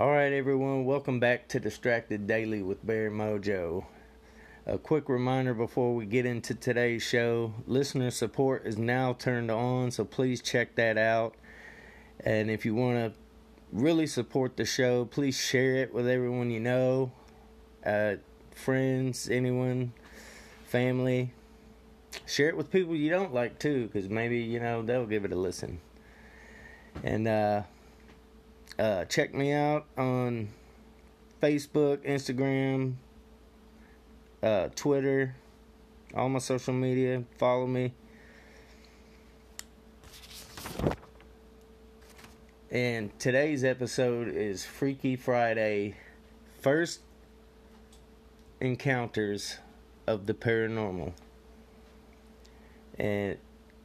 All right, everyone, welcome back to Distracted Daily with Bear Mojo. A quick reminder before we get into today's show listener support is now turned on, so please check that out. And if you want to really support the show, please share it with everyone you know, uh, friends, anyone, family. Share it with people you don't like too, because maybe you know they'll give it a listen. And uh, uh, check me out on Facebook, Instagram, uh, Twitter, all my social media. Follow me. And today's episode is Freaky Friday first encounters of the paranormal. And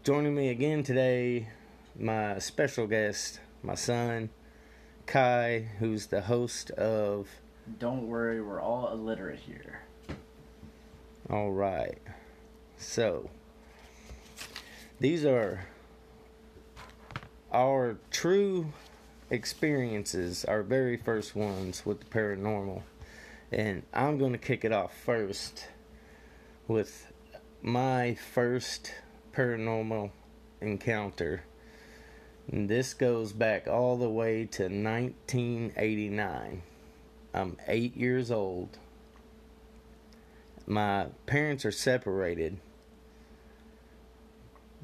joining me again today, my special guest, my son, Kai, who's the host of. Don't worry, we're all illiterate here. All right. So, these are our true experiences, our very first ones with the paranormal. And I'm going to kick it off first with my first paranormal encounter. This goes back all the way to 1989. I'm eight years old. My parents are separated,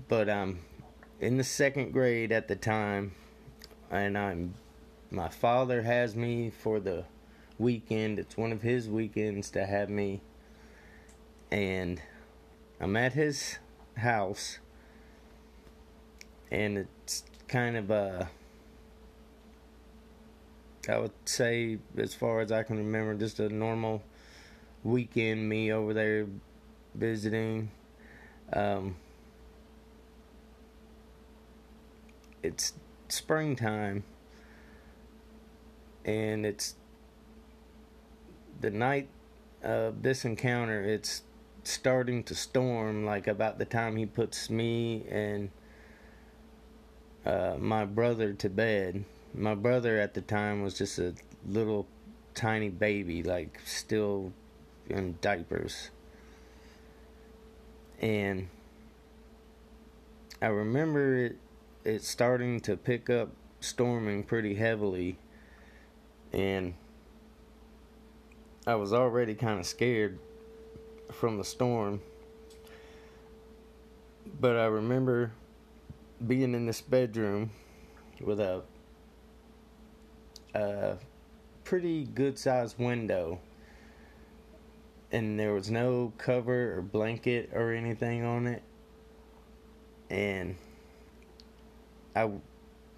but I'm in the second grade at the time, and I'm my father has me for the weekend. It's one of his weekends to have me, and I'm at his house, and it's kind of a I would say, as far as I can remember, just a normal weekend me over there visiting. Um, it's springtime, and it's the night of this encounter. It's starting to storm, like about the time he puts me and uh, my brother to bed my brother at the time was just a little tiny baby, like still in diapers. And I remember it, it starting to pick up storming pretty heavily. And I was already kind of scared from the storm. But I remember being in this bedroom with a a pretty good sized window and there was no cover or blanket or anything on it and I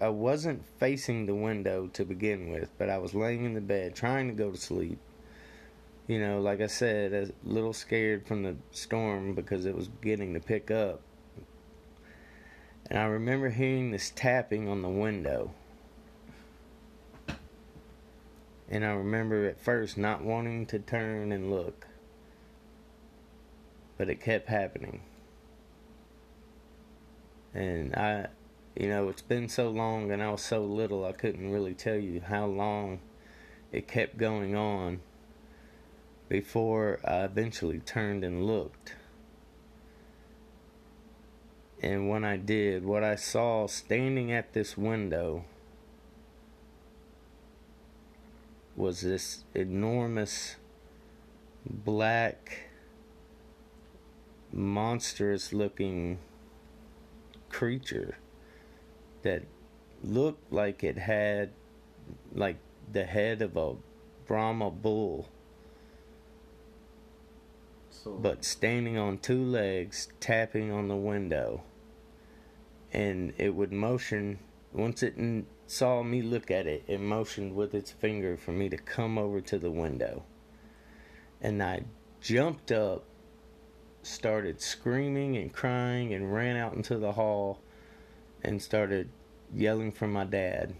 I wasn't facing the window to begin with, but I was laying in the bed trying to go to sleep. You know, like I said, a little scared from the storm because it was getting to pick up. And I remember hearing this tapping on the window. And I remember at first not wanting to turn and look. But it kept happening. And I, you know, it's been so long and I was so little, I couldn't really tell you how long it kept going on before I eventually turned and looked. And when I did, what I saw standing at this window was this enormous black monstrous looking creature that looked like it had like the head of a Brahma bull. So, but standing on two legs tapping on the window and it would motion once it saw me look at it it motioned with its finger for me to come over to the window. And i jumped up started screaming and crying and ran out into the hall and started yelling for my dad.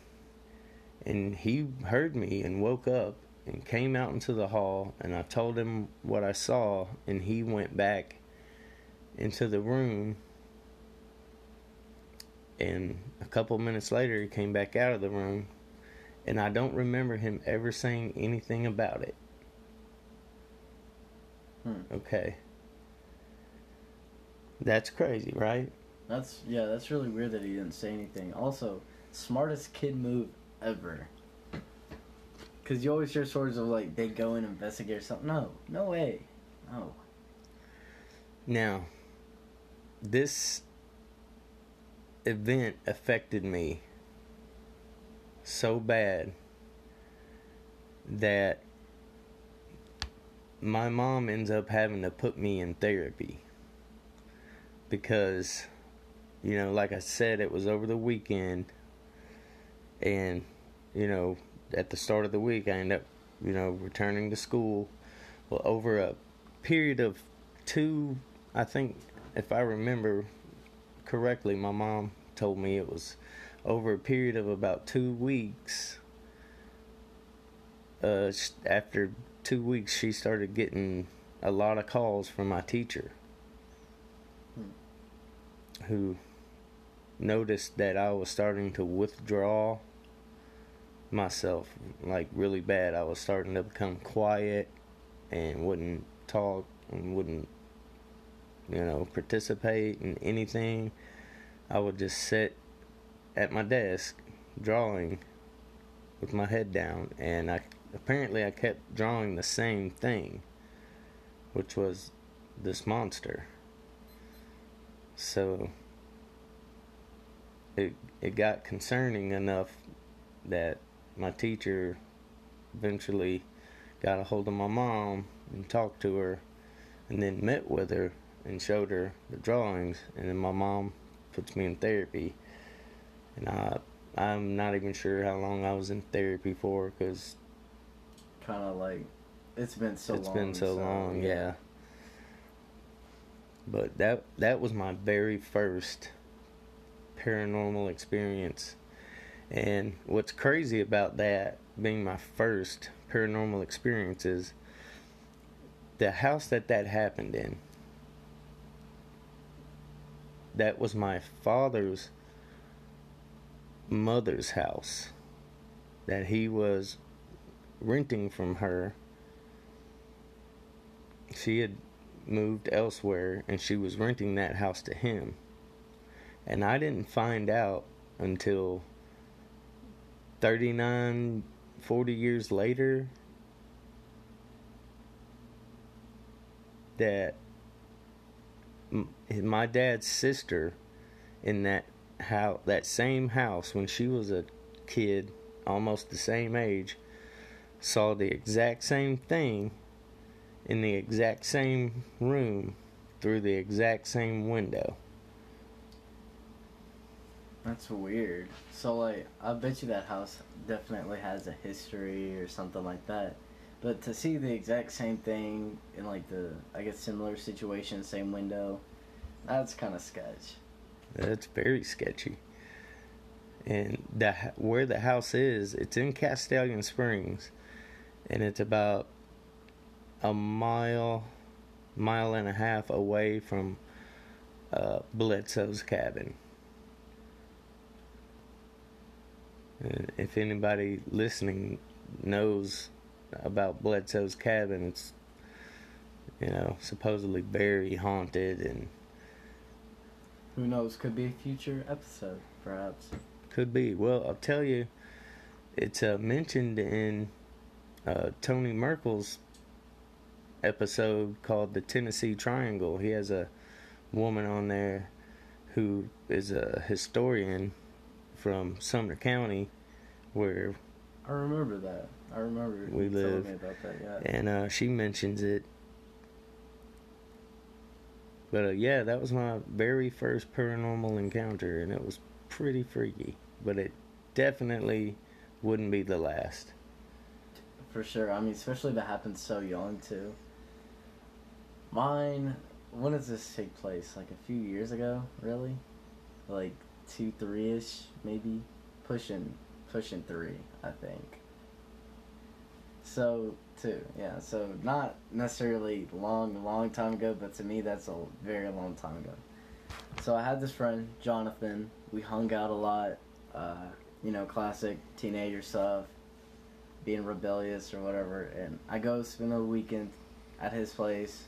And he heard me and woke up and came out into the hall and I told him what I saw and he went back into the room and a couple minutes later he came back out of the room And I don't remember him ever saying anything about it. Hmm. Okay. That's crazy, right? That's yeah, that's really weird that he didn't say anything. Also, smartest kid move ever. Cause you always hear stories of like they go and investigate or something. No, no way, no. Now, this event affected me so bad that my mom ends up having to put me in therapy. Because you know like i said it was over the weekend and you know at the start of the week i end up you know returning to school. Well over a period of two i think if i remember correctly my mom told me it was over a period of about two weeks uh, after two weeks she started getting a lot of calls from my teacher who noticed that I was starting to withdraw myself like really bad. I was starting to become quiet and wouldn't talk and wouldn't you know participate in anything. I would just sit at my desk drawing with my head down and I apparently I kept drawing the same thing which was this monster. So it it got concerning enough that my teacher eventually got a hold of my mom and talked to her and then met with her and showed her the drawings and then my mom puts me in therapy and I I'm not even sure how long I was in therapy for cuz Kind of like it's been so it's long. been so long, yeah. But that that was my very first paranormal experience. And what's crazy about that being my first paranormal experience is the house that that happened in. That was my father's mother's house that he was renting from her. She had moved elsewhere and she was renting that house to him. And I didn't find out until 39, 40 years later that my dad's sister in that house, that same house when she was a kid, almost the same age, saw the exact same thing in the exact same room through the exact same window. That's weird. So like, I bet you that house definitely has a history or something like that. But to see the exact same thing in like the, I guess similar situation, same window, that's kind of sketch. That's very sketchy. And the where the house is, it's in Castalian Springs, and it's about a mile, mile and a half away from uh, Bledsoe's cabin. And if anybody listening knows about Bledsoe's cabin, it's you know supposedly very haunted and Who knows? Could be a future episode, perhaps. Could be. Well, I'll tell you, it's uh, mentioned in uh, Tony Merkel's episode called the Tennessee Triangle. He has a woman on there who is a historian from Sumner County, where I remember that. I remember We live. me about that. Yeah. and uh, she mentions it. But uh, yeah, that was my very first paranormal encounter, and it was pretty freaky. But it definitely wouldn't be the last. For sure. I mean, especially if it happened so young too. Mine. When does this take place? Like a few years ago, really? Like two, three ish, maybe. Pushing, pushing three, I think. So two, yeah. So not necessarily long, long time ago, but to me that's a very long time ago. So I had this friend, Jonathan. We hung out a lot. Uh, you know, classic teenager stuff being rebellious or whatever. And I go spend a weekend at his place.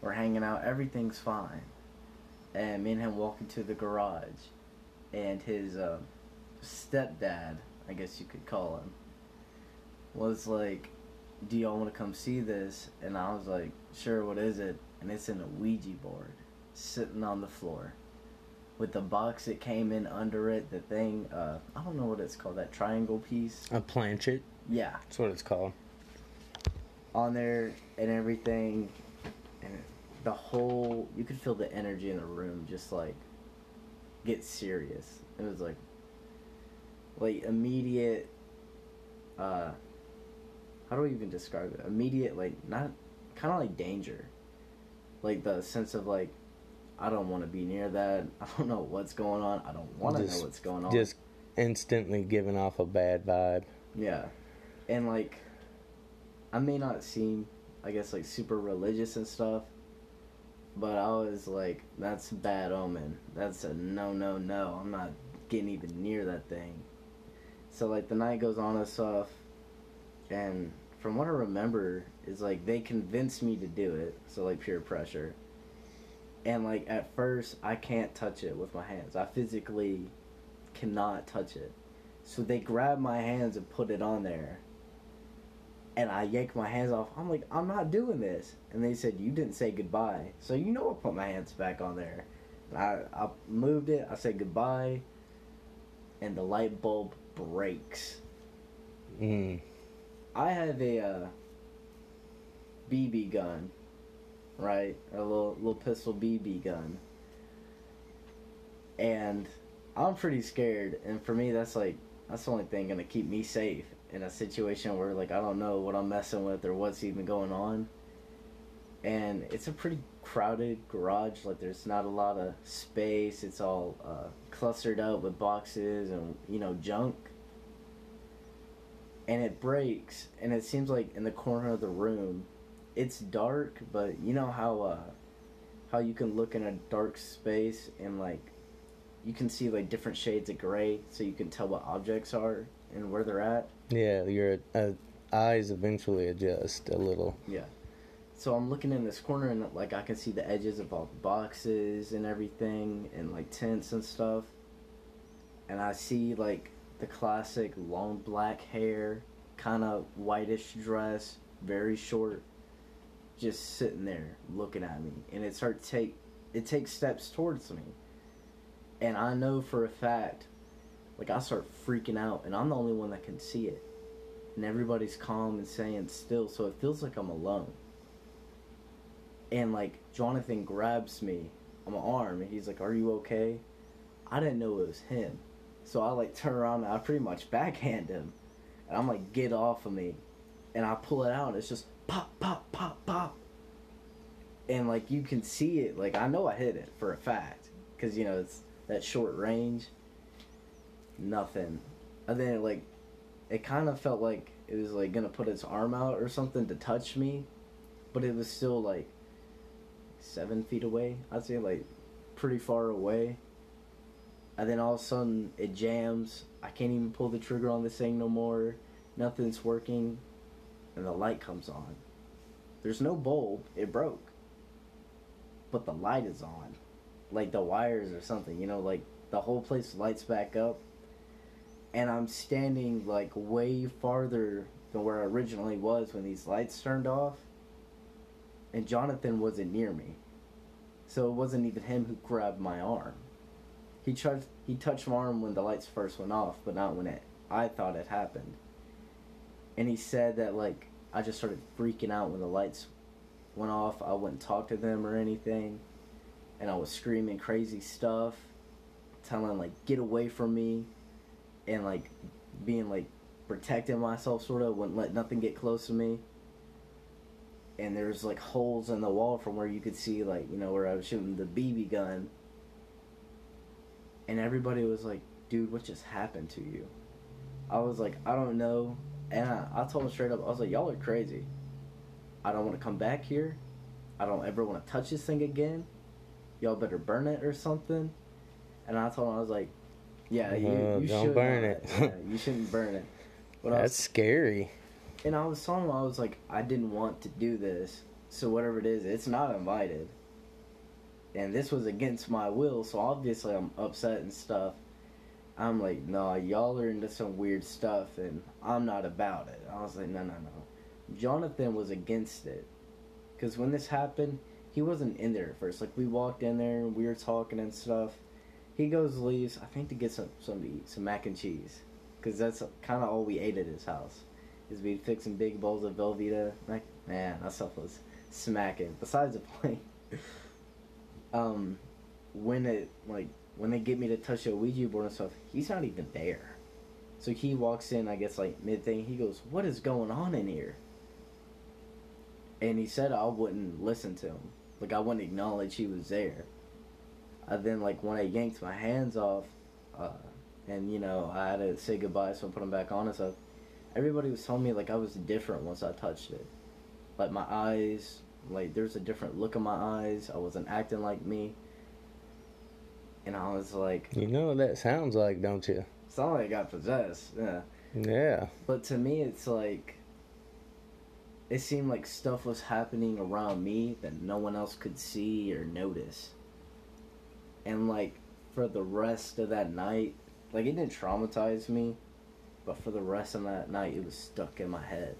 We're hanging out. Everything's fine. And me and him walk into the garage, and his uh, stepdad, I guess you could call him, was like, "Do y'all want to come see this?" And I was like, "Sure. What is it?" And it's in a Ouija board, sitting on the floor, with the box it came in under it. The thing, uh, I don't know what it's called. That triangle piece. A planchette. Yeah, That's what it's called. on there and everything, and the whole you could feel the energy in the room just like get serious. It was like like immediate uh how do I even describe it? Immediate like not kind of like danger. Like the sense of like I don't want to be near that. I don't know what's going on. I don't want to know what's going on. Just instantly giving off a bad vibe. Yeah. And like I may not seem I guess like super religious and stuff, but I was like that's bad omen. That's a no no no. I'm not getting even near that thing. So like the night goes on and stuff and from what I remember is like they convinced me to do it, so like peer pressure. And like at first I can't touch it with my hands. I physically cannot touch it. So they grab my hands and put it on there. And I yank my hands off. I'm like, I'm not doing this. And they said, You didn't say goodbye. So you know I put my hands back on there. I, I moved it. I said goodbye. And the light bulb breaks. Mm. I have a uh, BB gun, right? A little little pistol BB gun. And I'm pretty scared, and for me, that's like that's the only thing gonna keep me safe in a situation where like I don't know what I'm messing with or what's even going on. And it's a pretty crowded garage. Like there's not a lot of space. It's all uh, clustered up with boxes and you know junk and it breaks and it seems like in the corner of the room it's dark but you know how uh how you can look in a dark space and like you can see like different shades of gray so you can tell what objects are and where they're at? Yeah, your uh, eyes eventually adjust a little. yeah. So i'm looking in this corner and like i can see the edges of all the boxes and everything and like tents and stuff. And i see like the classic long black hair kind of whitish dress very short just sitting there looking at me. And it starts take it takes steps towards me. And i know for a fact like i start freaking out and i'm the only one that can see it. And everybody's calm and saying still so it feels like i'm alone. And like jonathan grabs me on my arm and he's like are you okay? I didn't know it was him so i like turn around and i pretty much backhand him. And i'm like get off of me. And i pull it out and it's just pop pop pop pop. And like you can see it. Like i know i hit it for a fact. Because you know it's that short range. Nothing. And then it, like it kind of felt like it was like gonna put its arm out or something to touch me. But it was still like seven feet away. I'd say like pretty far away and then all of a sudden it jams. I can't even pull the trigger on this thing no more. Nothing's working. And the light comes on. There's no bulb. It broke. But the light is on. Like the wires or something you know like the whole place lights back up. And i'm standing like way farther than where i originally was when these lights turned off. And jonathan wasn't near me. So it wasn't even him who grabbed my arm he tried he touched my arm when the lights first went off but not when it i thought it happened. And he said that like i just started freaking out when the lights went off. I wouldn't talk to them or anything. And i was screaming crazy stuff telling like get away from me. And like being like protecting myself sort of wouldn't let nothing get close to me. And there's like holes in the wall from where you could see like you know where i was shooting the bb gun and everybody was like dude what just happened to you? I was like i don't know. And i, I told them straight up i was like y'all are crazy. I don't want to come back here. I don't ever want to touch this thing again. Y'all better burn it or something. And i told them i was like yeah you, Uh, you don't should burn it. Yeah, you shouldn't burn it. But I That's was, scary. and I was telling him I was like, I didn't want to do this, so whatever it is, it's not invited. And this was against my will, so obviously I'm upset and stuff. I'm like, no, y'all are into some weird stuff, and I'm not about it. I was like, no, no, no. Jonathan was against it, because when this happened, he wasn't in there at first. Like we walked in there and we were talking and stuff. He goes leaves, I think to get some some to eat, some mac and cheese, because that's kind of all we ate at his house. Is we'd fix some big bowls of Velveeta. Like man, that stuff was smacking. Besides the point, um, when it like when they get me to touch the Ouija board and stuff, he's not even there. So he walks in, I guess like mid thing. He goes, "What is going on in here?" And he said I wouldn't listen to him, like I wouldn't acknowledge he was there. I then like when I yanked my hands off, uh, and you know I had to say goodbye, so I put them back on and stuff. Everybody was telling me like I was different once I touched it, like my eyes, like there's a different look in my eyes. I wasn't acting like me. And I was like, You know what that sounds like, don't you? not like I got possessed. Yeah. Yeah. But to me, it's like it seemed like stuff was happening around me that no one else could see or notice. And like for the rest of that night, like it didn't traumatize me, but for the rest of that night, it was stuck in my head.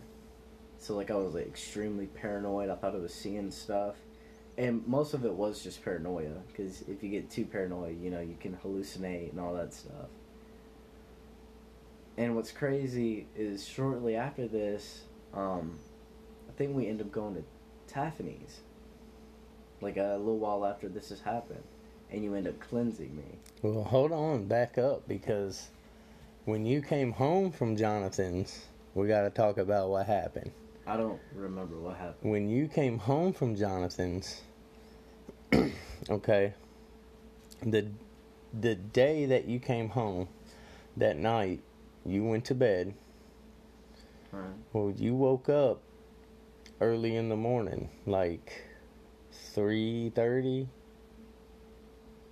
So like I was like extremely paranoid. I thought I was seeing stuff, and most of it was just paranoia. Because if you get too paranoid, you know you can hallucinate and all that stuff. And what's crazy is shortly after this, um, I think we end up going to Taffany's. Like a little while after this has happened, and you end up cleansing me. Well, hold on, back up because when you came home from Jonathan's, we got to talk about what happened. I don't remember what happened. When you came home from Jonathan's, okay, the the day that you came home, that night, you went to bed. Right. Well, you woke up early in the morning, like three thirty,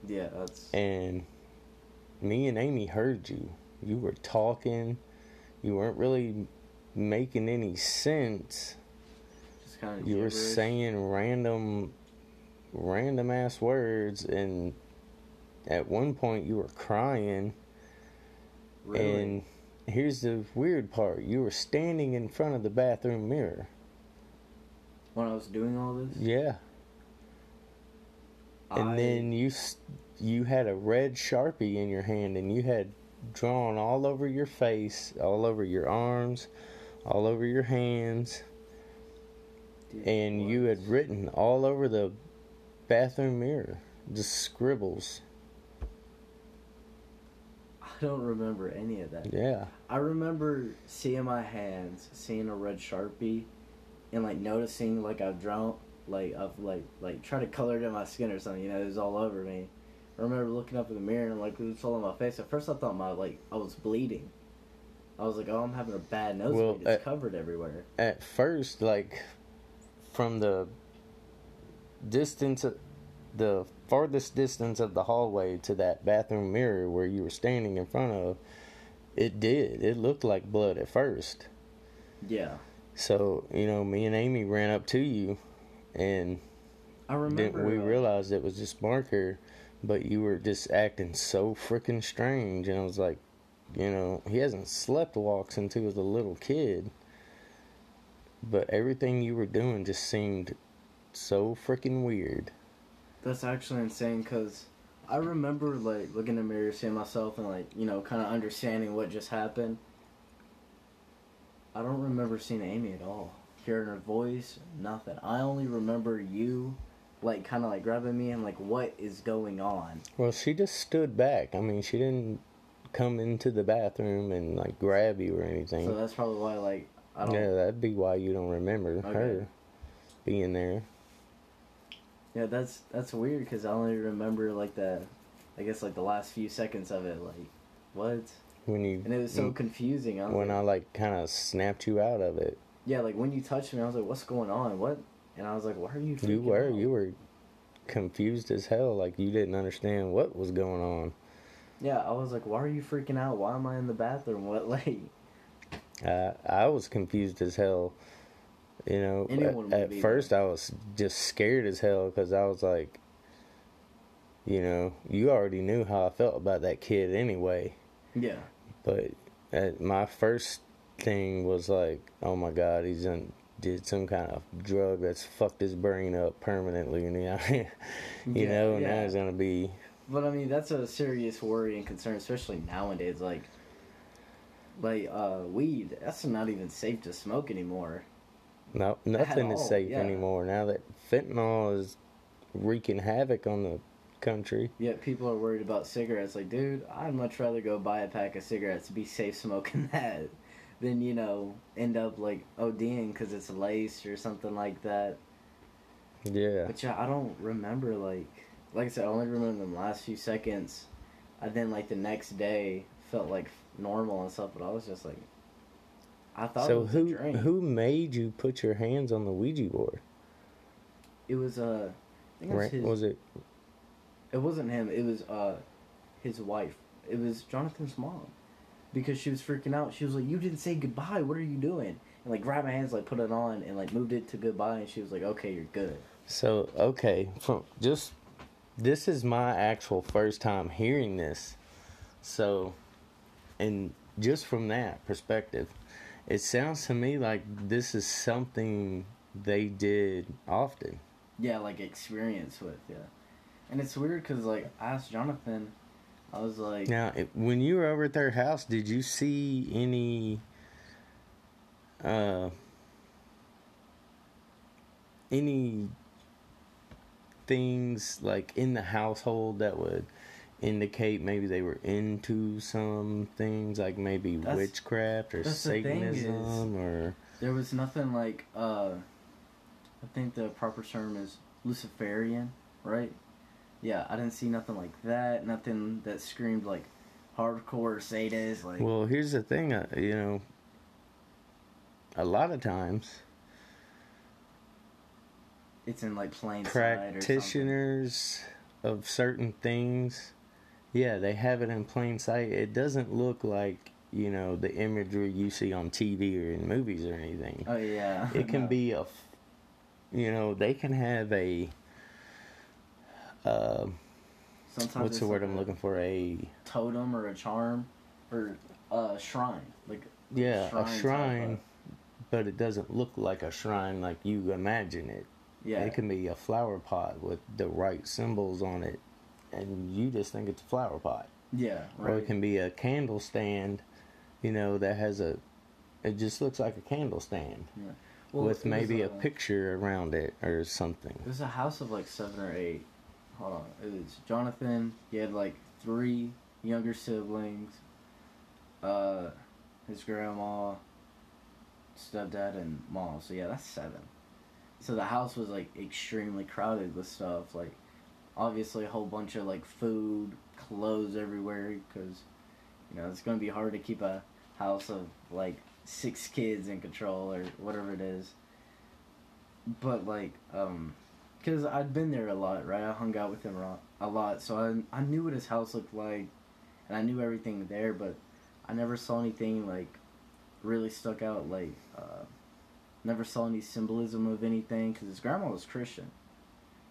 Yeah, that's and me and Amy heard you. You were talking. You weren't really making any sense. just kind of You were saying random, random ass words, and at one point you were crying. really. And here's the weird part: you were standing in front of the bathroom mirror. when I was doing all this. Yeah. And I- then you you had a red sharpie in your hand, and you had drawn all over your face, all over your arms, all over your hands, Dude, and you had written all over the bathroom mirror, just scribbles. I don't remember any of that. Yeah. I remember seeing my hands, seeing a red sharpie, and like noticing like I've drawn like I've like like tried to color it in my skin or something. You know, it was all over me. I remember looking up in the mirror and like it was all on my face. At first, I thought my like I was bleeding. I was like, oh, I'm having a bad nosebleed. Well, it's uh, covered everywhere. At first, like from the distance, the farthest distance of the hallway to that bathroom mirror where you were standing in front of, it did. It looked like blood at first. Yeah, So, you know, me and Amy ran up to you and I remember. we uh, realized it was just Marker, but you were just acting so freaking strange. And I was like, you know, he hasn't slept walk since he was a little kid. But everything you were doing just seemed so freaking weird. That's actually insane because I remember like looking in the mirror, seeing myself, and like you know, kind of understanding what just happened. I don't remember seeing Amy at all, hearing her voice, nothing. I only remember you, like kind of like grabbing me and like, what is going on? Well, she just stood back. I mean, she didn't come into the bathroom and like grab you or anything. So that's probably why like I don't. yeah, that'd be why you don't remember Okay. her being there. Yeah, that's that's weird because I only remember like the, I guess like the last few seconds of it. Like, what? When you And it was so confusing. I when like, I like kind of snapped you out of it. Yeah, like when you touched me, I was like, "What's going on? What?" And I was like, "Why are you?" You were out?" you were confused as hell, like you didn't understand what was going on. Yeah, I was like, "Why are you freaking out? Why am I in the bathroom? What like?" Uh, I was confused as hell. You know, Anyone at, at first I was just scared as hell because I was like, you know, you already knew how I felt about that kid anyway. Yeah. But uh, my first thing was like, oh my god, he's done did some kind of drug that's fucked his brain up permanently, you know, you Yeah, know, and yeah. now he's gonna be But I mean, that's a serious worry and concern, especially nowadays. Like, like uh, weed. That's not even safe to smoke anymore. no nothing is safe yeah. anymore now that fentanyl is wreaking havoc on the country. Yet people are worried about cigarettes. Like, dude, I'd much rather go buy a pack of cigarettes to be safe smoking that than you know end up like ODing because it's laced or something like that. Yeah. But yeah, I don't remember like like I said, I only remember the last few seconds. And then like the next day felt like normal and stuff, but I was just like, I thought it So was who who made you put your hands on the Ouija board? It was uh, I think it was his. Was it It wasn't him. It was uh, his wife. It was Jonathan's mom, because she was freaking out. She was like, "You didn't say goodbye. What are you doing?" And like grabbed my hands, like put it on, and like moved it to goodbye. And she was like, "Okay, you're good." So okay, just this is my actual first time hearing this. So and just from that perspective, it sounds to me like this is something they did often. Yeah, like experience with yeah. And it's weird because like I asked Jonathan, I was like, Now, when you were over at their house, did you see any uh any things like in the household that would indicate maybe they were into some things like maybe That's- witchcraft or that's the is- satanism or there was nothing like uh, I think the proper term is Luciferian, right? Yeah, I didn't see nothing like that. Nothing that screamed like hardcore sadist. Like well here's the thing uh, you know a lot of times it's in like plain sight or practitioners of certain things. Yeah they have it in plain sight. It doesn't look like you know the imagery you see on tv or in movies or anything. Oh yeah, it can No. be a, you know they can have a uh, Sometimes what's the word like i'm looking for? A Totem or a charm, or a shrine, like yeah shrine a shrine but it doesn't look like a shrine like you imagine it yeah. It can be a flower pot with the right symbols on it, and you just think it's a flower pot. yeah, Right. Or it can be a candle stand, you know, that has a. It just looks like a candle stand Well, with maybe a uh, picture around it or something. There's a house of like seven or eight. Hold on. It was Jonathan. He had like three younger siblings. Uh, his grandma, stepdad, and mom. So yeah, that's seven. So the house was like extremely crowded with stuff. Like, obviously a whole bunch of like food, clothes everywhere. Because, you know, it's gonna be hard to keep a house of like six kids in control or whatever it is. But like, um, because I'd been there a lot, right? I hung out with him a lot- so I I knew what his house looked like, and I knew everything there, but I never saw anything like really stuck out. Like, uh, never saw any symbolism of anything because his grandma was Christian,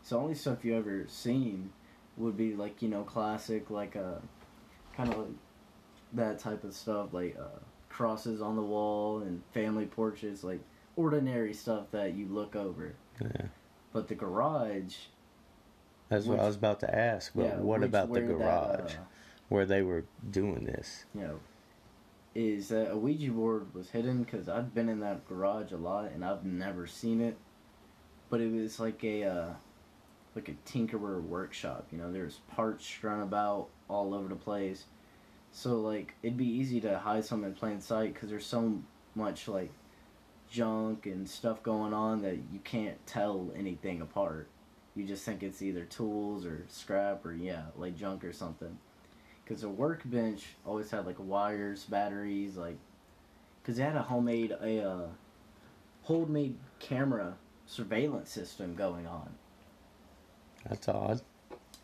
so only stuff you ever seen would be like you know classic like uh kind of like that type of stuff like uh crosses on the wall and family portraits like ordinary stuff that you look over Yeah. but the garage That's what I was about to ask. But yeah, what about the where that, garage uh, where they were doing this? you know is that a ouija board was hidden because i've been in that garage a lot and i've never seen it. But it was like a uh, like a tinkerer workshop you know there's parts strewn about all over the place. So like it'd be easy to hide some in plain sight because there's so much like junk and stuff going on that you can't tell anything apart. You just think it's either tools or scrap or yeah like junk or something because the workbench always had like wires batteries like because they had a homemade a uh, homemade camera surveillance system going on That's odd.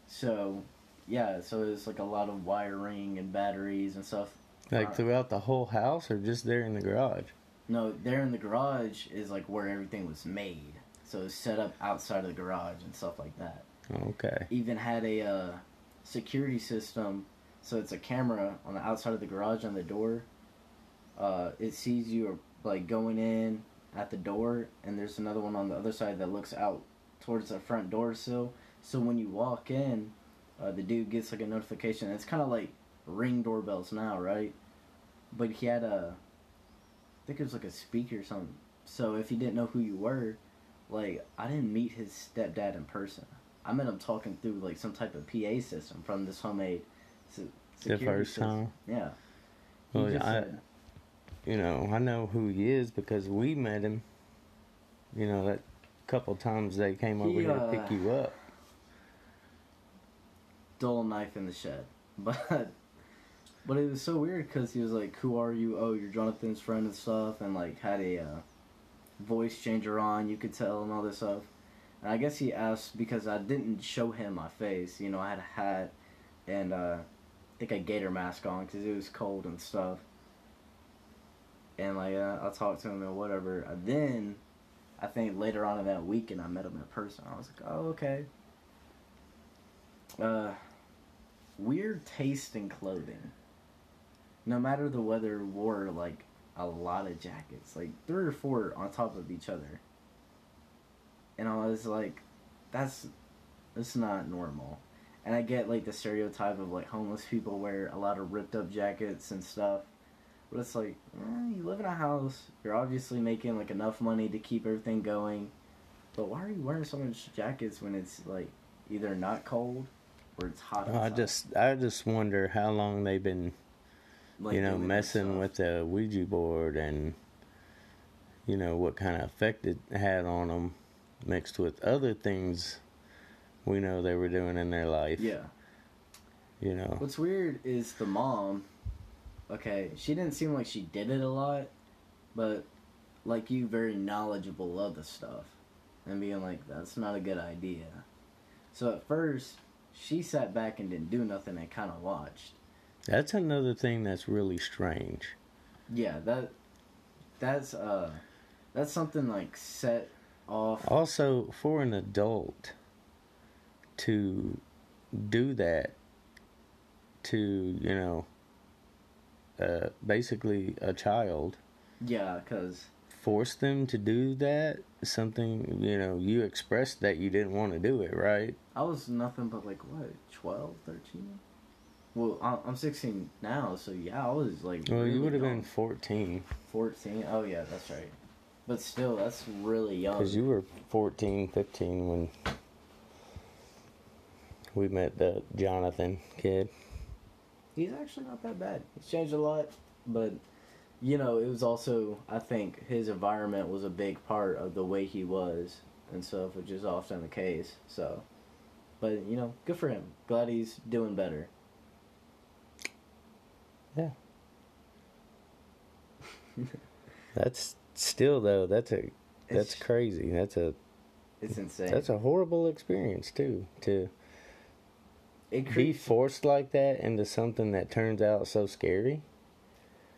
so yeah so it's like a lot of wiring and batteries and stuff Like Uh, throughout the whole house or just there in the garage? No, there in the garage is like where everything was made. So it's set up outside of the garage and stuff like that. Okay. Even had a uh, security system, so it's a camera on the outside of the garage on the door. Uh, it sees you like going in at the door, and there's another one on the other side that looks out towards the front door sill. So when you walk in, uh, the dude gets like a notification. It's kind of like ring doorbells now, right? But he had a, I think it was like a speaker or something. So if he didn't know who you were, like I didn't meet his stepdad in person. I met him talking through like some type of PA system from this homemade. Se- The first system. time? Yeah. Well, just I- said- You know, I know who he is because we met him. You know, that couple times they came over He, here to uh, pick you up. dull knife in the shed. But but it was so weird because he was like, "Who are you? Oh, you're Jonathan's friend and stuff," and like had a uh, voice changer on. You could tell and all this stuff. And I guess he asked because I didn't show him my face. You know, I had a hat and uh, I think a gaiter mask on because it was cold and stuff. And like uh, I talked to him and whatever. And then I think later on in that weekend I met him in person. I was like, "Oh, okay." Uh, weird taste in clothing. No matter the weather, wore like a lot of jackets, like three or four on top of each other. And I was like, that's that's not normal. And I get like the stereotype of like homeless people wear a lot of ripped up jackets and stuff. But it's like, eh, you live in a house, you're obviously making like enough money to keep everything going. But why are you wearing so much jackets when it's like either not cold or it's hot I just, I just wonder how long they've been, Like, you know, messing with the Ouija board and, you know, what kind of effect it had on them, mixed with other things we know they were doing in their life. Yeah. You know. What's weird is the mom. Okay, she didn't seem like she did it a lot, but like you, very knowledgeable of the stuff, and being like, "That's not a good idea." So at first, she sat back and didn't do nothing and kind of watched. That's another thing that's really strange. Yeah, that that's uh that's something like set off. Also, for an adult to do that to, you know, uh, basically a child, Yeah, because force them to do that, something, you know, you expressed that you didn't want to do it, right? I was nothing but like what 12, 13? Well, I'm 16 now, so yeah, I was like. Well, you would have been 14 14 oh yeah that's right but still that's really young because you were 14, 15 when we met the Jonathan kid. he's actually not that bad he's changed a lot but you know it was also i think his environment was a big part of the way he was and stuff which is often the case so but you know good for him glad he's doing better Yeah. That's still though. That's a that's It's- crazy. That's a it's insane that's a horrible experience too. To it be forced like that into something that turns out so scary.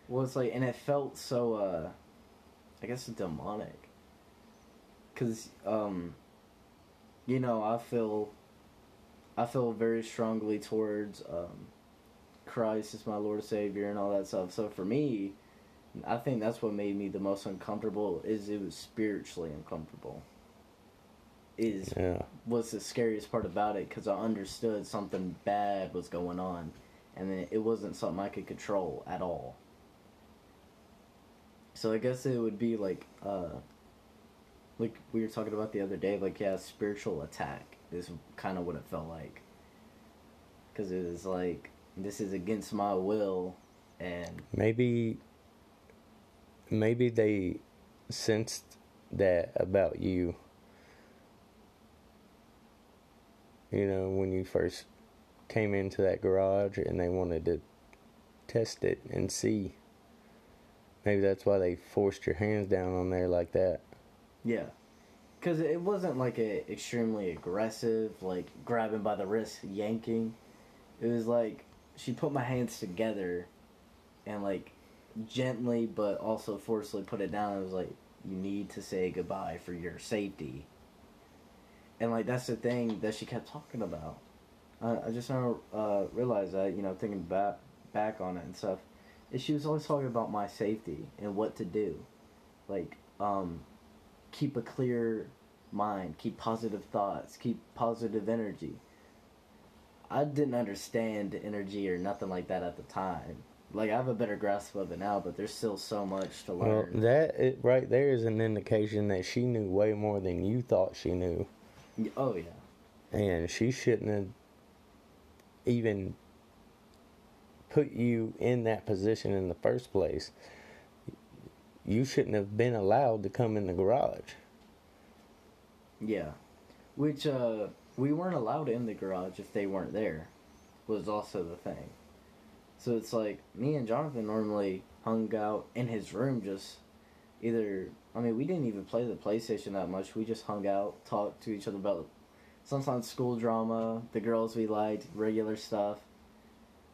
Well, it's like, and it felt so, uh, I guess demonic. Cause, um, you know, I feel, I feel very strongly towards, um, Christ as my Lord and Savior and all that stuff. So for me, I think that's what made me the most uncomfortable is it was spiritually uncomfortable. Is Yeah. was the scariest part about it because I understood something bad was going on, and then it wasn't something I could control at all. So I guess it would be like, uh, like we were talking about the other day, like yeah, spiritual attack is kind of what it felt like. Because it was like this is against my will, and Maybe maybe they sensed that about you. You know, when you first came into that garage and they wanted to test it and see. Maybe that's why they forced your hands down on there like that. yeah, because it wasn't like a extremely aggressive, like grabbing by the wrist, yanking. It was like she put my hands together, and like gently but also forcefully put it down. It was like you need to say goodbye for your safety. And like that's the thing that she kept talking about. I, I just now uh, realized that you know thinking back back on it and stuff. Is she was always talking about my safety and what to do, like um, keep a clear mind, keep positive thoughts, keep positive energy. I didn't understand energy or nothing like that at the time. Like I have a better grasp of it now, but there's still so much to learn. Well, that it, right there is an indication that she knew way more than you thought she knew, oh yeah, and she shouldn't have even put you in that position in the first place. You shouldn't have been allowed to come in the garage. yeah. Which uh, we weren't allowed in the garage if they weren't there. Was also the thing. So it's like me and Jonathan normally hung out in his room, just either. I mean, we didn't even play the PlayStation that much. We just hung out, talked to each other about sometimes school drama, the girls we liked, regular stuff.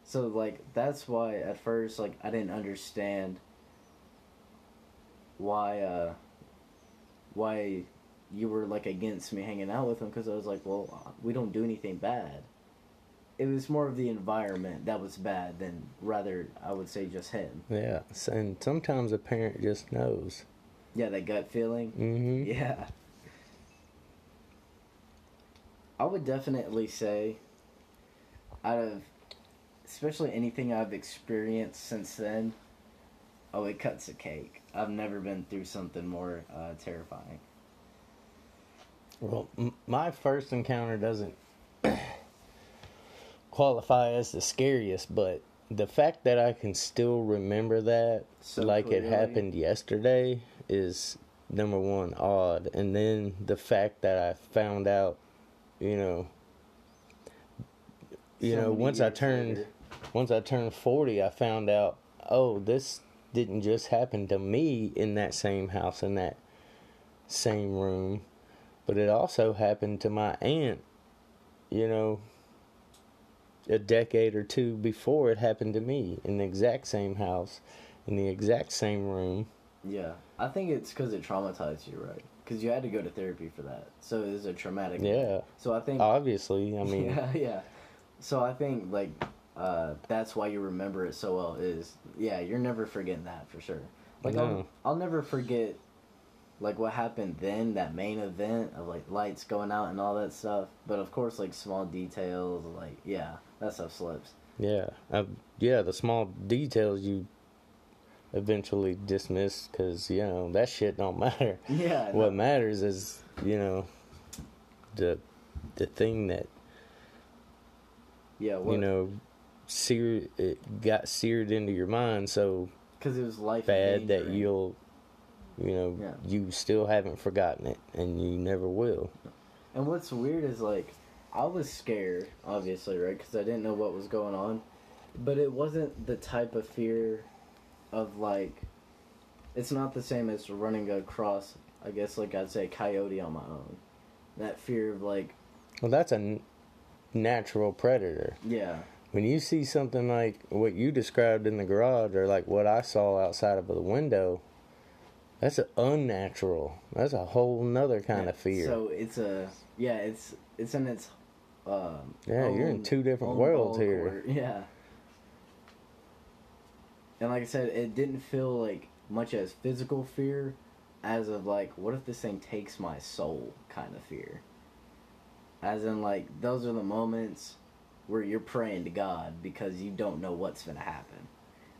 So like that's why at first like I didn't understand why uh why you were like against me hanging out with him because I was like, well, we don't do anything bad. It was more of the environment that was bad than rather I would say just him. Yeah, and sometimes a parent just knows. Yeah, that gut feeling. hmm Yeah. I would definitely say, out of especially anything I've experienced since then, oh, it cuts a cake. I've never been through something more uh, terrifying. Well, m- my first encounter doesn't qualify as the scariest, but the fact that I can still remember that So like it happened yesterday is number one odd, and then the fact that I found out, you know, you So know, once I turned later. once I turned 40, I found out, oh, this didn't just happen to me in that same house, in that same room, but it also happened to my aunt, you know, a decade or two before it happened to me in the exact same house, in the exact same room. Yeah, I think it's because it traumatized you, right? Because you had to go to therapy for that, so it was a traumatic. Yeah, So I think. obviously, I mean, yeah, yeah. So I think like uh, that's why you remember it so well. Is yeah, you're never forgetting that for sure. Like I'll, I'll never forget like what happened then, that main event of like lights going out and all that stuff. But of course, like small details, like yeah, that stuff slips. yeah, I, yeah, the small details you eventually dismissed because you know that shit don't matter. Yeah. what matters is you know the the thing that Yeah. What, you know seared it got seared into your mind so because it was life bad that you'll you know Yeah. you still haven't forgotten it and you never will And what's weird is like, I was scared, obviously, right? Because I didn't know what was going on. But it wasn't the type of fear of like, it's not the same as running across, I guess, like I'd say, coyote on my own. That fear of like, well that's a n- natural predator yeah, when you see something like what you described in the garage or like what I saw outside of the window that's a unnatural that's a whole nother kind Yeah, of fear So it's a, yeah, it's it's in its, um, Yeah, you're in two different worlds here. court, Yeah. And like I said, it didn't feel like much as physical fear as of like, what if this thing takes my soul kind of fear. As in, like, those are the moments where you're praying to God because you don't know what's going to happen.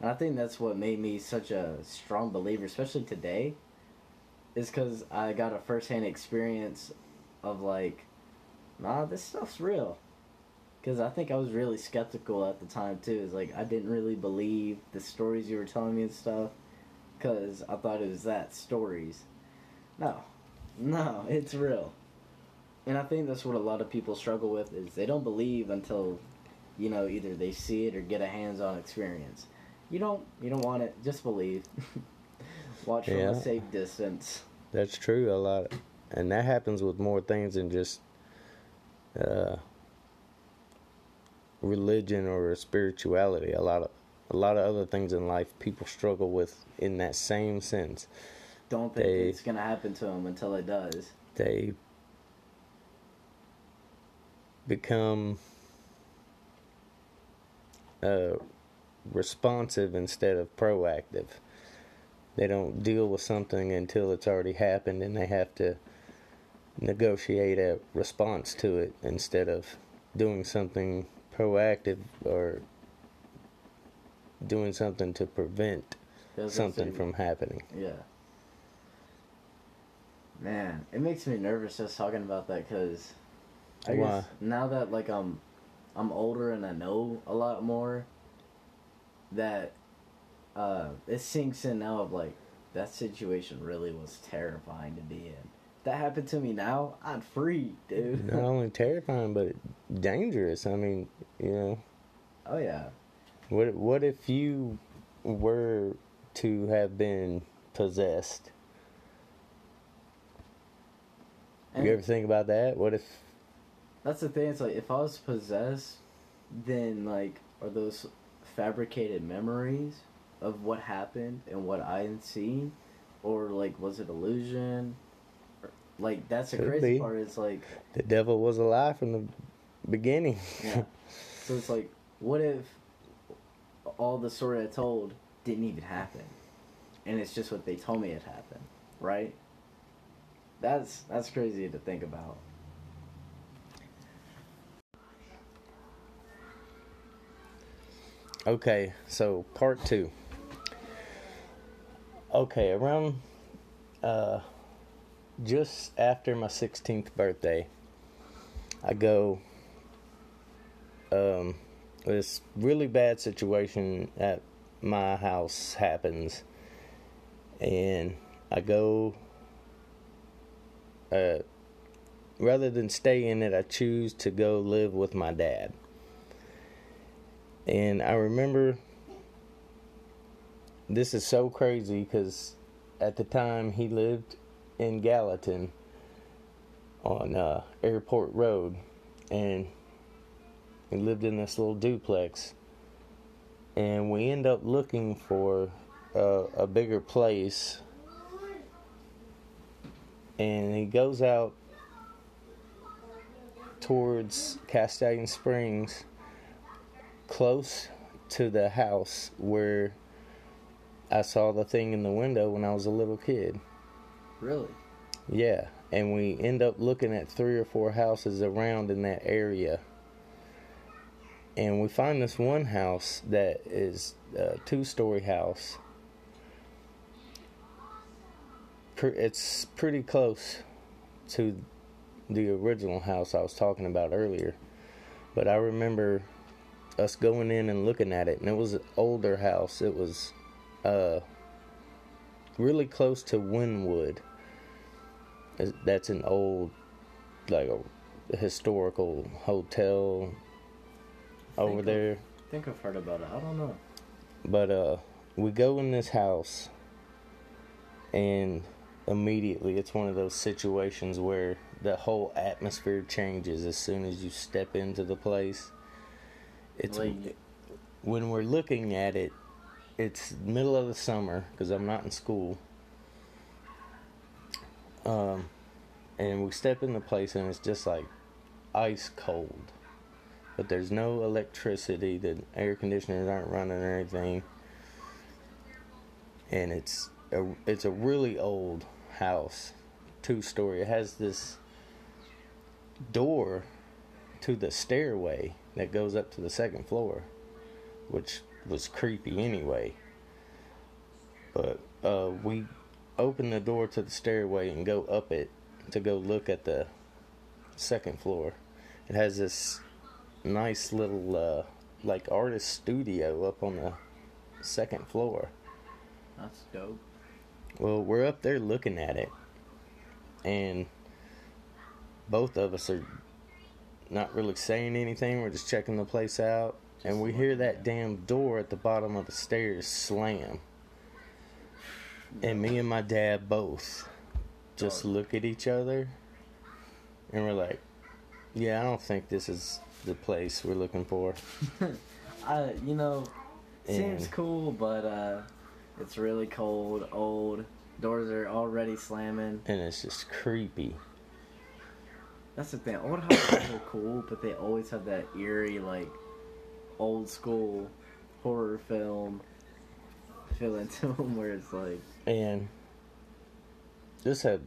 And I think that's what made me such a strong believer, especially today, is because I got a firsthand experience of like, nah, this stuff's real. Because I think I was really skeptical at the time too. Is like I didn't really believe the stories you were telling me and stuff, because I thought it was that stories. No, no, it's real. And I think that's what a lot of people struggle with is they don't believe until, you know, either they see it or get a hands-on experience. You don't, you don't want it. Just believe. Watch from Yeah. a safe distance. That's true a lot, and that happens with more things than just uh, religion or spirituality. A lot of a lot of other things in life people struggle with in that same sense. Don't think They- it's gonna happen to them until it does. They become uh, responsive instead of proactive. They don't deal with something until it's already happened and they have to negotiate a response to it instead of doing something proactive or doing something to prevent I was gonna something from happening. Yeah. Man, it makes me nervous just talking about that because I Why? guess now that like I'm I'm older and I know a lot more that uh it sinks in now of like that situation really was terrifying to be in. That happened to me now, I'd free, dude. Not only terrifying but dangerous. I mean, you know, oh yeah. What what if you were to have been possessed? And you ever think about that? What if that's the thing, it's like if I was possessed, then like are those fabricated memories of what happened and what I had seen? Or like was it illusion? Like that's the Could crazy be. part is like the devil was alive from the beginning? Yeah. So it's like, what if all the story I told didn't even happen, and it's just what they told me it happened, right? That's that's crazy to think about. Okay, so part two. Okay, around uh, just after my 16th birthday, I go. Um, this really bad situation at my house happens, and I go. Uh, rather than stay in it, I choose to go live with my dad. And I remember this is so crazy because at the time he lived in Gallatin on uh, Airport Road, and we lived in this little duplex. And we end up looking for uh, a bigger place, and he goes out towards Castalian Springs close to the house where I saw the thing in the window when I was a little kid. Really? Yeah, and we end up looking at three or four houses around in that area. And we find this one house that is a two story house. It's pretty close to the original house I was talking about earlier. But I remember us going in and looking at it, and it was an older house. It was uh, really close to Wynnewood. That's an old, like a historical hotel over of- there. I think I've heard about it. I don't know. But uh, we go in this house, and immediately it's one of those situations where the whole atmosphere changes as soon as you step into the place. It's Like- when we're looking at it, it's middle of the summer because I'm not in school. Um, and we step in the place and it's just like ice cold. But there's no electricity. The air conditioners aren't running or anything. And it's a it's a really old house, two story. It has this door to the stairway that goes up to the second floor, which was creepy anyway. But uh, we open the door to the stairway and go up it to go look at the second floor. It has this nice little uh, like artist studio up on the second floor. That's dope. Well, we're up there looking at it, and both of us are not really saying anything. We're just checking the place out, and we hear that damn door at the bottom of the stairs slam. And me and my dad both just Oh. look at each other, and we're like, "Yeah, I don't think this is the place we're looking for." I, you know, Seems And- cool, but uh, it's really cold, old. Doors are already slamming. and it's just creepy. That's the thing. Old houses are cool, but they always have that eerie, like, old school horror film feeling to them where it's like, And just a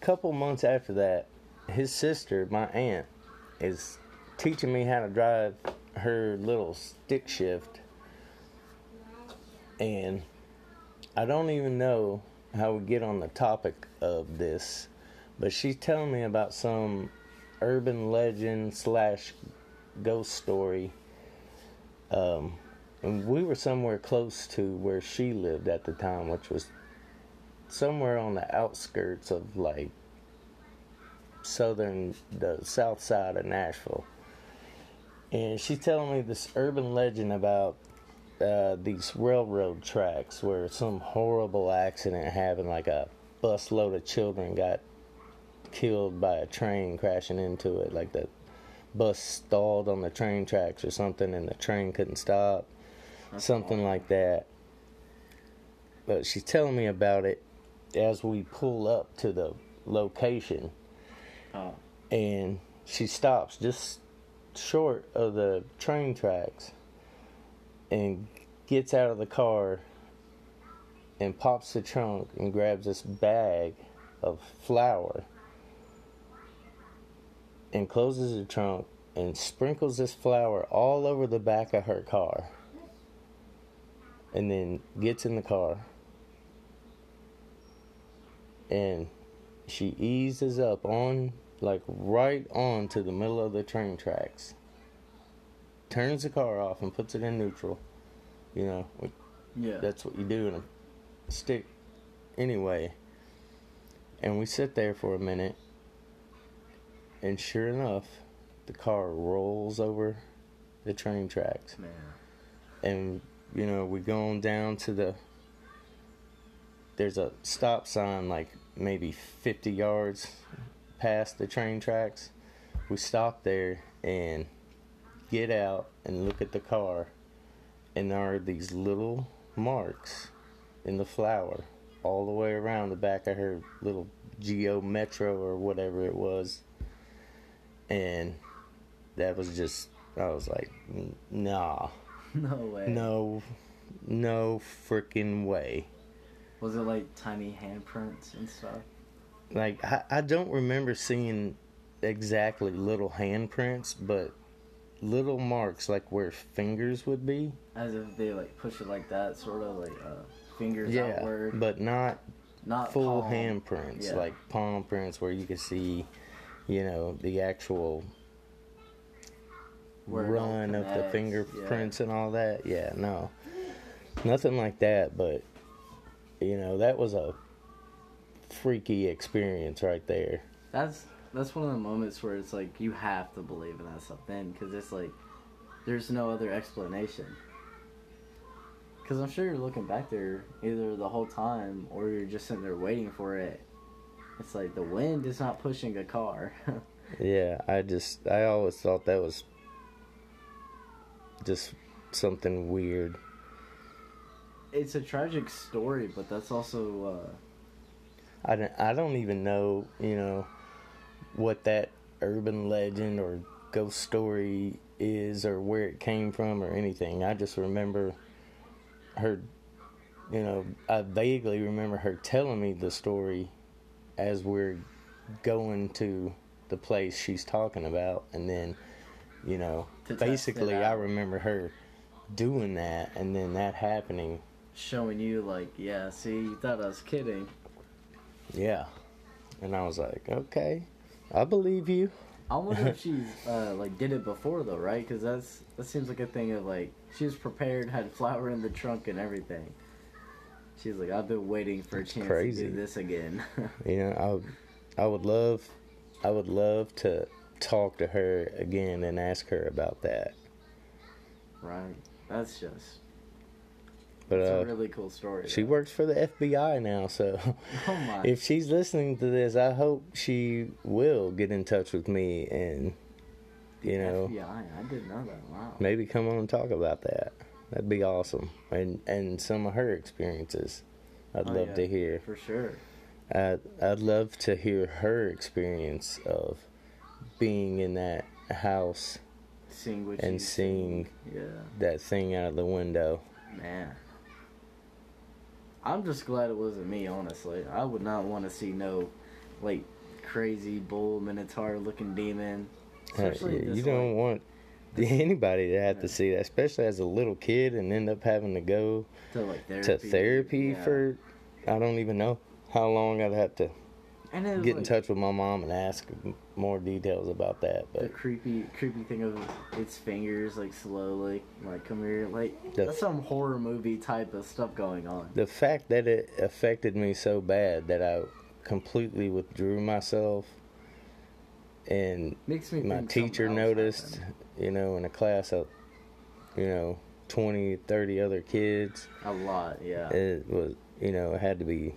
couple months after that, his sister, my aunt, is teaching me how to drive her little stick shift. And I don't even know how we get on the topic of this, but she's telling me about some urban legend slash ghost story. Um, and we were somewhere close to where she lived at the time, which was somewhere on the outskirts of like southern, the south side of Nashville. And she's telling me this urban legend about uh, these railroad tracks where some horrible accident happened, like a busload of children got killed by a train crashing into it, like the bus stalled on the train tracks or something, and the train couldn't stop that's something awful. like that. But she's telling me about it as we pull up to the location, Oh, and she stops just short of the train tracks and gets out of the car and pops the trunk and grabs this bag of flour and closes the trunk and sprinkles this flour all over the back of her car and then gets in the car and she eases up on like right on to the middle of the train tracks turns the car off and puts it in neutral you know yeah. that's what you do in a stick anyway. And we sit there for a minute, and sure enough, the car rolls over the train tracks. Man. And, you know, we go on down to the. There's a stop sign like maybe 50 yards past the train tracks. We stop there and get out and look at the car, and there are these little marks in the flour all the way around the back of her little Geo Metro or whatever it was. And that was just, I was like, "N- nah, No way. no, no freaking way. Was it like tiny handprints and stuff? Like, I, I don't remember seeing exactly little handprints, but little marks like where fingers would be. As if they like push it like that, sort of like uh, fingers Yeah, outward, but not not full palm. handprints, Yeah. like palm prints where you can see, you know, the actual Where run of the fingerprints and all that. Yeah, no. Nothing like that, but you know, that was a freaky experience right there. That's that's one of the moments where it's like you have to believe in that stuff then, because it's like there's no other explanation. Because I'm sure you're looking back there either the whole time or you're just sitting there waiting for it. It's like the wind is not pushing a car. Yeah, I just I always thought that was just something weird. It's a tragic story, but that's also uh, I don't, I don't even know, you know, what that urban legend or ghost story is or where it came from or anything. I just remember her, you know, I vaguely remember her telling me the story as we're going to the place she's talking about. And then, you know, To test it basically, I remember her doing that and then that happening. Showing you like, yeah, see, you thought I was kidding. Yeah. And I was like, okay, I believe you. I wonder if she's uh, like did it before though, right? Because that's that seems like a thing of like she was prepared, had flour in the trunk and everything. She's like, I've been waiting for a chance crazy. to do this again. You know, I would, I would love, I would love to talk to her again and ask her about that. right? That's just But it's uh, a really cool story. she though. works for the FBI now, so Oh my! if she's listening to this, I hope she will get in touch with me and The you know FBI. I didn't know that. Wow. maybe come on and talk about that. that'd be awesome. And and some of her experiences, I'd Oh, love yeah, to hear. For sure. I'd, I'd love to hear her experience of being in that house Seeing what and seeing Yeah. that thing out of the window. Man. I'm just glad it wasn't me, honestly. I would not want to see no, like, crazy bull minotaur looking demon. Especially you don't like- want anybody to have Yeah. to see that, especially as a little kid, and end up having to go to like therapy. to therapy yeah. for I don't even know how long. I'd have to it was, get in touch with my mom and ask more details about that. But the creepy, creepy thing of its fingers, like slowly, like come here, like The- that's some horror movie type of stuff going on. the fact that it affected me so bad that I completely withdrew myself, and Makes me my teacher noticed, happened. you know, in a class of, you know, 20, 30 other kids. a lot. Yeah, It was, you know, it had to be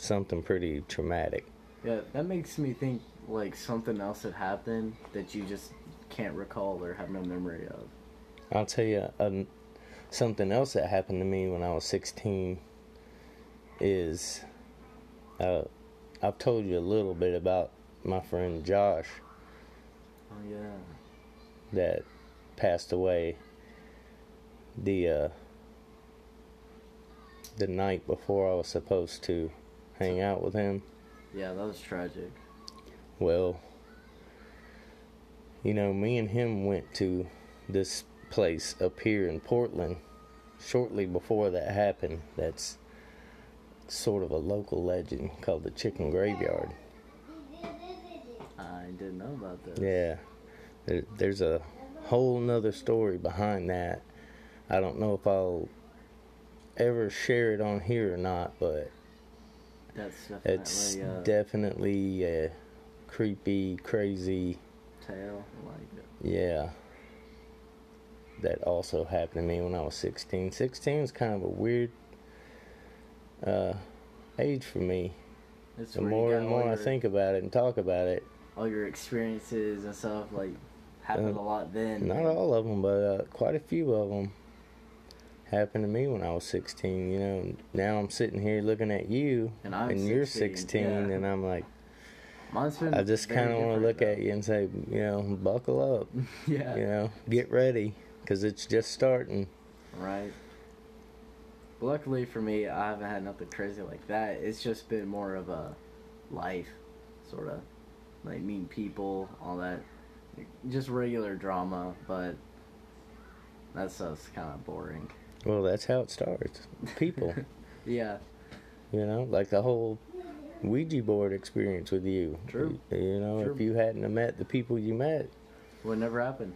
something pretty traumatic. yeah. That makes me think like something else had happened that you just can't recall or have no memory of. I'll tell you um, something else that happened to me when I was 16 is uh, I've told you a little bit about my friend Josh Oh yeah. that passed away the uh, the night before I was supposed to hang out with him. Yeah, that was tragic. Well, you know, me and him went to this place up here in Portland shortly before that happened. That's sort of a local legend called the Chicken Graveyard. I didn't know about this. Yeah, there, there's a whole nother story behind that. I don't know if I'll ever share it on here or not, but That's definitely it's uh, definitely a creepy, crazy. tale. Like it. Yeah. That also happened to me when I was 16. 16 is kind of a weird uh, age for me. It's The more and more I think about it and talk about it, all your experiences and stuff like happened Uh, a lot then. not all of them, but uh, quite a few of them happened to me when I was 16. You know, now I'm sitting here looking at you, And I'm and you're 16, 16, yeah. and I'm like, I just kind of want to look at you and say, you know, buckle up, yeah. you know, get ready, because it's just starting. Right. Luckily for me, I haven't had nothing crazy like that. It's just been more of a life, sort of, like meeting people, all that, just regular drama. But that stuff's kind of boring. Well, that's how it starts. People. Yeah. You know, like the whole Ouija board experience with you. True. You know, True. if you hadn't met the people you met, Would never happen.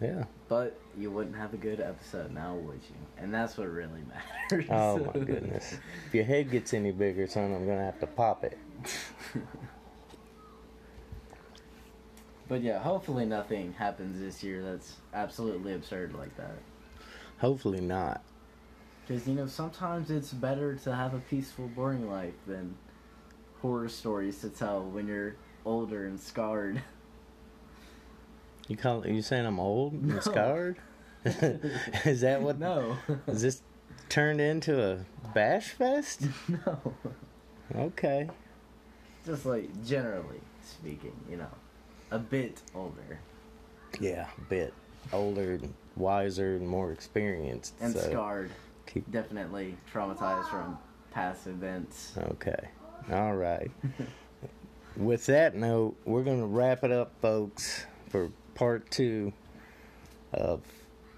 yeah. But you wouldn't have a good episode now, would you? And that's what really matters. Oh my goodness. If your head gets any bigger, son, I'm gonna have to pop it. but yeah, hopefully nothing happens this year that's absolutely absurd like that. Hopefully not. Because, you know, sometimes it's better to have a peaceful, boring life than horror stories to tell when you're older and scarred. You call you saying I'm old and No. scarred? Is that what? no. Is this turned into a bash fest? no. Okay. Just like generally speaking, you know, a bit older Yeah, a bit older, wiser, and more experienced. and so scarred. keep- Definitely traumatized from past events. Okay. All right. With that note, we're going to wrap it up, folks, for part two of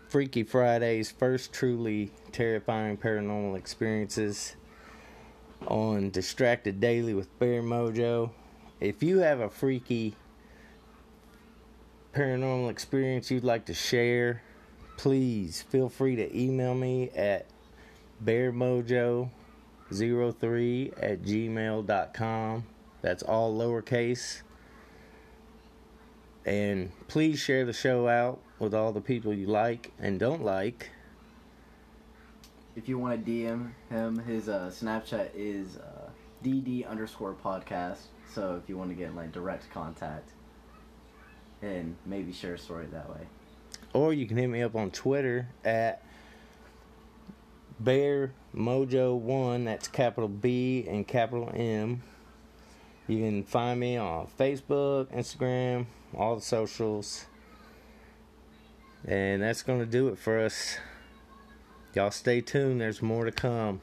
Freaky Friday's first truly terrifying paranormal experiences on Distracted Daily with Bear Mojo. If you have a freaky paranormal experience you'd like to share, please feel free to email me at bearmojo03 at gmail.com. That's all lowercase. And please share the show out with all the people you like and don't like. If you want to DM him, his uh, Snapchat is uh, DD underscore podcast. So if you want to get in like direct contact and maybe share a story that way. Or you can hit me up on Twitter at Bear Mojo One. That's capital B and capital M. You can find me on Facebook, Instagram, all the socials. And that's going to do it for us. Y'all stay tuned, there's more to come.